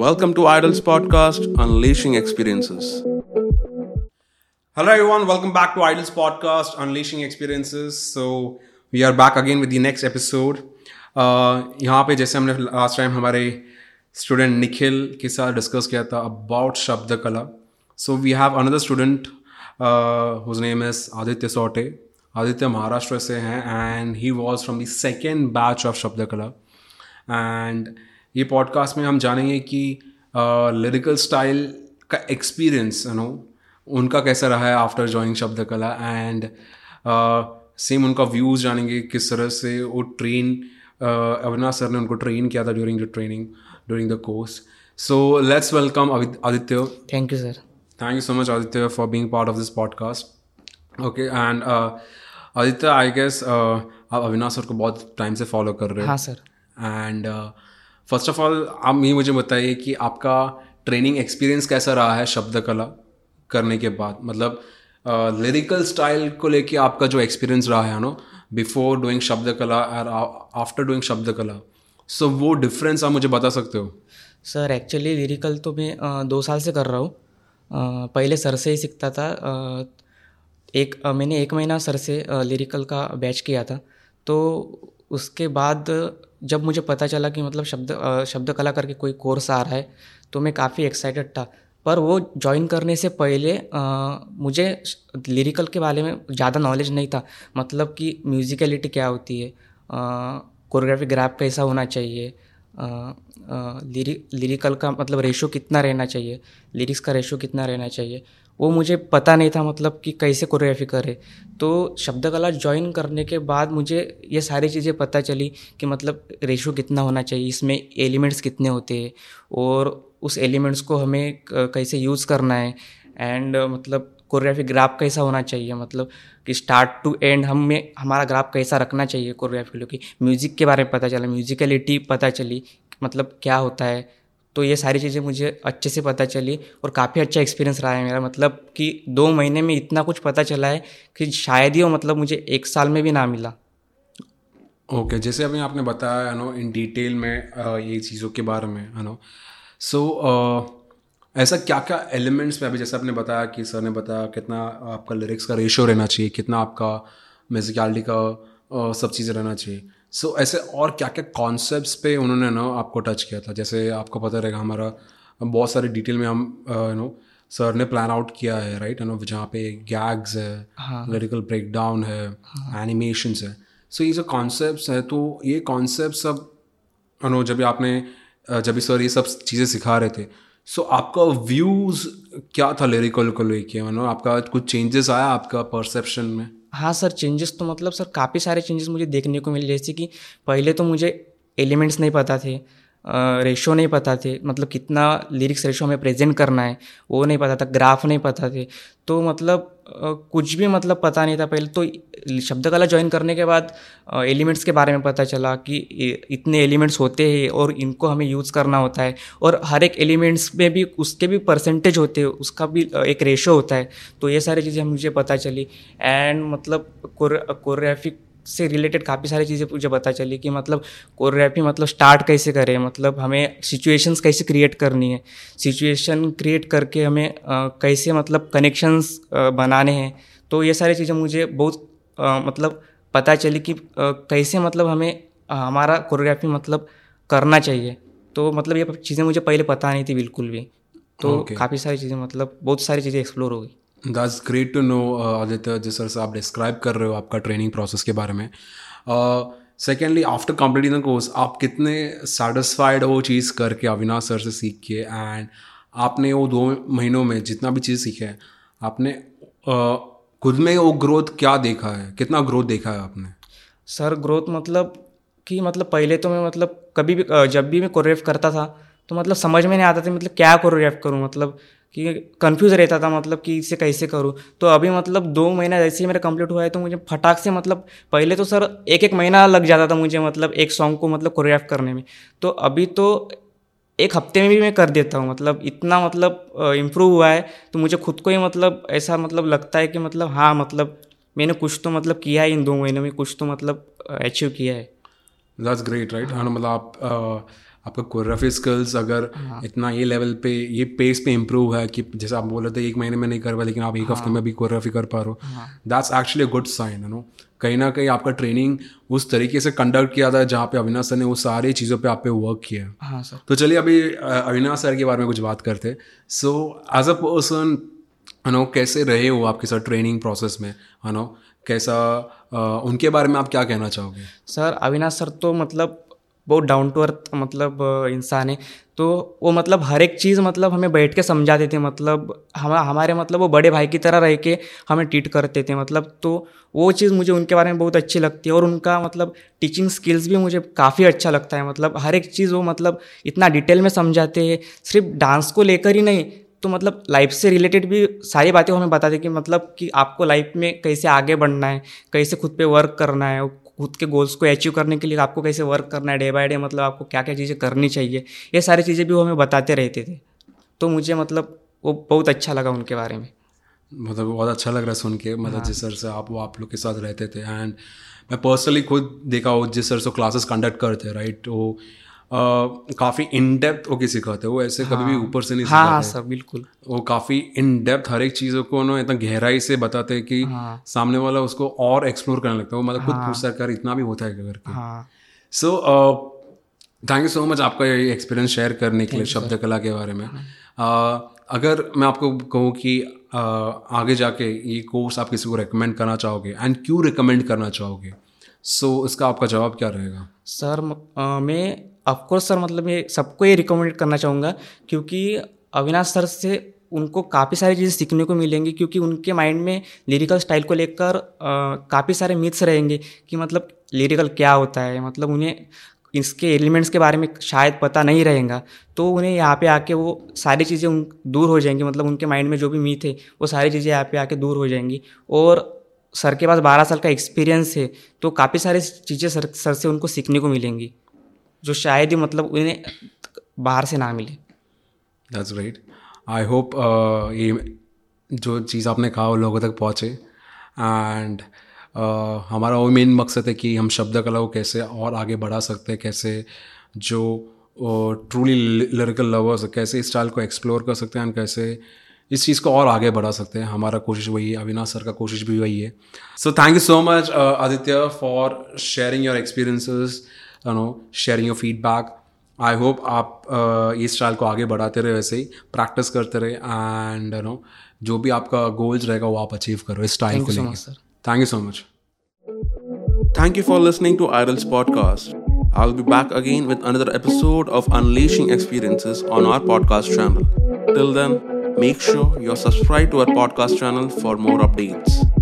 Welcome to Idols Podcast, Unleashing Experiences. Hello, everyone. Welcome back to Idols Podcast, Unleashing Experiences. So, we are back again with the next episode. Uh, यहाँ पे जैसे हमने last time हमारे student Nikhil के साथ discuss किया था about Shabd Kala so we have another student whose name is Aditya Sote Aditya Maharashtra से हैं and he was from the second batch of Shabd Kala and ये पॉडकास्ट में हम जानेंगे कि लिरिकल uh, स्टाइल का एक्सपीरियंस यू नो उनका कैसा रहा है आफ्टर ज्वाइनिंग शब्द कला एंड सेम उनका व्यूज़ जानेंगे किस तरह से वो ट्रेन uh, अविनाश सर ने उनको ट्रेन किया था during the training during the course so let's welcome Aditya thank you sir thank you so much Aditya for being part of this podcast okay and Aditya I guess आप Avinash sir को बहुत time से follow कर रहे हैं. हाँ sir and first of all आप ये मुझे बताइए कि आपका ट्रेनिंग एक्सपीरियंस कैसा रहा है शब्द कला करने के बाद? मतलब लिरिकल uh, स्टाइल को लेके आपका जो एक्सपीरियंस रहा है नो बिफोर डूइंग शब्द कला और आफ्टर डूइंग शब्द कला सो वो डिफरेंस आप मुझे बता सकते हो? सर एक्चुअली लिरिकल तो मैं uh, दो साल से कर रहा हूँ। uh, पहले सर से ही सीखता था। एक मैंने एक महीना सर से लिरिकल का बैच किया था। तो उसके बाद जब मुझे पता चला कि मतलब शब्द शब्द कला करके कोई कोर्स आ रहा है तो मैं काफ़ी एक्साइटेड था। पर वो ज्वाइन करने से पहले आ, मुझे लिरिकल के बारे में ज़्यादा नॉलेज नहीं था। मतलब कि म्यूज़िकलिटी क्या होती है कोरियोग्राफी ग्राफ कैसा होना चाहिए लिरि लिरिकल का मतलब रेशो कितना रहना चाहिए लिरिक्स का रेशो कितना रहना चाहिए। वो मुझे पता नहीं था मतलब कि कैसे कोरियोग्राफी करे। तो शब्द कला ज्वाइन करने के बाद मुझे ये सारी चीज़ें पता चली कि मतलब रेशो कितना होना चाहिए, इसमें एलिमेंट्स कितने होते हैं और उस एलिमेंट्स को हमें कैसे यूज़ करना है। एंड मतलब कोरियोग्राफी ग्राफ कैसा होना चाहिए मतलब कि स्टार्ट टू एंड हमें, हमारा ग्राफ कैसा रखना चाहिए कोरियोग्राफी के म्यूज़िक के बारे में पता चला म्यूज़िकलिटी पता चली मतलब क्या होता है? तो ये सारी चीज़ें मुझे अच्छे से पता चली और काफ़ी अच्छा एक्सपीरियंस रहा है मेरा। मतलब कि दो महीने में इतना कुछ पता चला है कि शायद ही वो मतलब मुझे एक साल में भी ना मिला। ओके okay, जैसे अभी आपने बताया है नो इन डिटेल में ये चीज़ों के बारे में है नो सो ऐसा क्या क्या एलिमेंट्स में अभी जैसे आपने बताया कि सर ने बताया कितना आपका लिरिक्स का रेशियो रहना चाहिए कितना आपका म्यूजिकलिटी का सब चीज़ें रहना चाहिए। सो so, ऐसे और क्या क्या कॉन्सेप्ट पे उन्होंने ना आपको टच किया था? जैसे आपको पता रहेगा हमारा बहुत सारे डिटेल में हम यू नो सर ने प्लान आउट किया है राइट यू नो जहाँ पे गैग्स है लिरिकल ब्रेक डाउन है एनिमेशंस हाँ. है। सो ये सब कॉन्सेप्ट है तो ये कॉन्सेप्ट सब यू नो जब आपने जब भी सर ये सब चीज़ें सिखा रहे थे सो so, आपका व्यूज़ क्या था लिरिकल को लेके? नो आपका कुछ चेंजेस आया आपका परसेप्शन में? हाँ सर चेंजेस तो मतलब सर, काफ़ी सारे चेंजेस मुझे देखने को मिले, जैसे कि पहले तो मुझे एलिमेंट्स नहीं पता थे। रेशो नहीं पता थे मतलब कितना लिरिक्स रेशो हमें प्रेजेंट करना है, वो नहीं पता था ग्राफ नहीं पता थे। तो मतलब कुछ भी मतलब पता नहीं था पहले तो शब्द कला ज्वाइन करने के बाद एलिमेंट्स के बारे में पता चला कि इतने एलिमेंट्स होते हैं और इनको हमें यूज़ करना होता है। और हर एक एलिमेंट्स में भी, उसके भी परसेंटेज होते हैं, उसका भी एक रेशो होता है। तो ये सारी चीज़ें मुझे पता चली। एंड मतलब कोरियोग्राफी से रिलेटेड काफ़ी सारी चीज़ें मुझे पता चली कि मतलब कोरियोग्राफी मतलब स्टार्ट कैसे करें मतलब हमें सिचुएशंस कैसे क्रिएट करनी है। सिचुएशन क्रिएट करके हमें आ, कैसे मतलब कनेक्शंस बनाने हैं। तो ये सारी चीज़ें मुझे बहुत आ, मतलब पता चली कि आ, कैसे मतलब हमें हमारा कोरियोग्राफी मतलब करना चाहिए। तो मतलब ये चीज़ें मुझे पहले पता नहीं थी बिल्कुल भी। तो okay. काफ़ी सारी चीज़ें मतलब बहुत सारी चीज़ें एक्सप्लोर हो गई। That's great to know Aditya जिस तरह से आप डिस्क्राइब कर रहे हो आपका ट्रेनिंग प्रोसेस के बारे में। Secondly after completing the course आप कितने सेटिस्फाइड हो वो चीज़ करके अविनाश सर से सीख के? एंड आपने वो दो महीनों में जितना भी चीज़ सीखा है आपने uh, खुद में वो ग्रोथ क्या देखा है? कितना ग्रोथ देखा है आपने? सर ग्रोथ मतलब कि मतलब पहले तो मैं मतलब कभी भी जब भी मैं कोरियोग्राफ करता था तो मतलब समझ में नहीं आता था मतलब क्या कोरियोग्राफ करूँ। मतलब कि कंफ्यूज रहता था मतलब कि इसे कैसे करूँ? तो अभी मतलब दो महीना जैसे ही मेरा कंप्लीट हुआ है तो मुझे फटाक से मतलब पहले तो सर एक एक महीना लग जाता था मुझे मतलब एक सॉन्ग को मतलब कोरियोग्राफ करने में। तो अभी तो एक हफ़्ते में भी मैं कर देता हूँ मतलब इतना मतलब इम्प्रूव हुआ है तो मुझे खुद को ही मतलब ऐसा मतलब लगता है कि मतलब हाँ मतलब मैंने कुछ तो मतलब किया है इन दो महीनों में, कुछ तो मतलब अचीव किया है। दैट्स ग्रेट राइट मतलब आप आपका कोरियोग्राफी स्किल्स अगर हाँ। इतना ये लेवल पे ये पेस पे इम्प्रूव है कि जैसे आप बोल रहे थे एक महीने में नहीं कर पाए लेकिन आप एक हफ़्ते हाँ। में भी कोरियोग्राफी कर पा रहे हो। That's actually good sign you know कहीं ना कहीं आपका ट्रेनिंग उस तरीके से कंडक्ट किया था जहाँ पे अविनाश सर ने वो सारी चीज़ों पे आप पे वर्क किया है। हाँ सर। तो चलिए अभी अविनाश सर के बारे में कुछ बात करते so as a person you know कैसे रहे हो आपके साथ ट्रेनिंग प्रोसेस में यू नो कैसा अ, उनके बारे में आप क्या कहना चाहोगे? सर अविनाश सर तो मतलब बहुत डाउन टू अर्थ मतलब इंसान है। तो वो मतलब हर एक चीज़ मतलब हमें बैठ के समझाते थे मतलब हम, हमारे मतलब वो बड़े भाई की तरह रह के हमें ट्रीट करते थे मतलब तो वो चीज़ मुझे उनके बारे में बहुत अच्छी लगती है और उनका मतलब टीचिंग स्किल्स भी मुझे काफ़ी अच्छा लगता है। मतलब हर एक चीज़ वो मतलब इतना डिटेल में समझाते हैं, सिर्फ़ डांस को लेकर ही नहीं तो मतलब लाइफ से रिलेटेड भी सारी बातें हमें बताते कि मतलब कि आपको लाइफ में कैसे आगे बढ़ना है, कैसे खुद पे वर्क करना है खुद के गोल्स को अचीव करने के लिए आपको कैसे वर्क करना है डे बाय डे मतलब आपको क्या क्या चीज़ें करनी चाहिए ये सारी चीज़ें भी वो हमें बताते रहते थे। तो मुझे मतलब वो बहुत अच्छा लगा उनके बारे में। मतलब बहुत अच्छा लग रहा है सुन के मतलब हाँ। जिस सर से आप वो आप लोग के साथ रहते थे। एंड मैं पर्सनली खुद देखा हो जिस सर से क्लासेस कंडक्ट करते राइट वो काफ़ी इन डेप्थ होके सिखाते वो ऐसे हाँ, कभी भी ऊपर से नहीं हाँ हाँ सिखाते सर बिल्कुल। वो काफ़ी इन डेप्थ हर एक चीज़ों को ना इतना गहराई से बताते हैं कि हाँ। सामने वाला उसको और एक्सप्लोर करने लगता है। वो मतलब खुद पूछता है कर इतना भी होता है करके? हाँ। So thank you so much आपका ये एक्सपीरियंस शेयर करने के लिए शब्द कला के बारे में। Uh, अगर मैं आपको कहूँ कि आगे जाके ये कोर्स आप किसी को रिकमेंड करना चाहोगे एंड क्यों रिकमेंड करना चाहोगे? सो so, इसका आपका जवाब क्या रहेगा? सर म- मैं ऑफकोर्स सर मतलब ये सबको ये रिकमेंड करना चाहूँगा क्योंकि अविनाश सर से उनको काफ़ी सारी चीज़ें सीखने को मिलेंगी क्योंकि उनके माइंड में लिरिकल स्टाइल को लेकर काफ़ी सारे मिथ्स रहेंगे कि मतलब लिरिकल क्या होता है मतलब उन्हें इसके एलिमेंट्स के बारे में शायद पता नहीं रहेगा। तो उन्हें यहाँ पे आके वो सारी चीज़ें उन दूर हो जाएँगी मतलब उनके माइंड में जो भी मीथ है वो सारी चीज़ें यहाँ पे आके दूर हो जाएँगी। और सर के पास बारह साल का एक्सपीरियंस है तो काफ़ी सारी चीज़ें सर सर से उनको सीखने को मिलेंगी जो शायद ही मतलब उन्हें बाहर से ना मिले। दैट्स राइट आई होप ये जो चीज़ आपने कहा वो लोगों तक पहुँचे। एंड uh, हमारा वो मेन मकसद है कि हम शब्द कला को कैसे और आगे बढ़ा सकते हैं कैसे जो ट्रूली लिरिकल लवर्स कैसे इस स्टाइल को एक्सप्लोर कर सकते हैं एंड कैसे इस चीज़ को और आगे बढ़ा सकते हैं हमारा कोशिश वही है अविनाश सर का कोशिश भी वही है so thank you so much Aditya for sharing your experiences you know sharing your feedback I hope आप uh, इस स्टाइल को आगे बढ़ाते रहे वैसे ही प्रैक्टिस करते रहे एंड यू नो जो भी आपका गोल्स रहेगा वो आप अचीव करो इस स्टाइल को you so लेके much, sir. Thank you so much Thank you for listening to Idol's podcast. I'll be back again with another episode of Unleashing Experiences on our podcast channel. Till then, make sure you're subscribed to our podcast channel for more updates.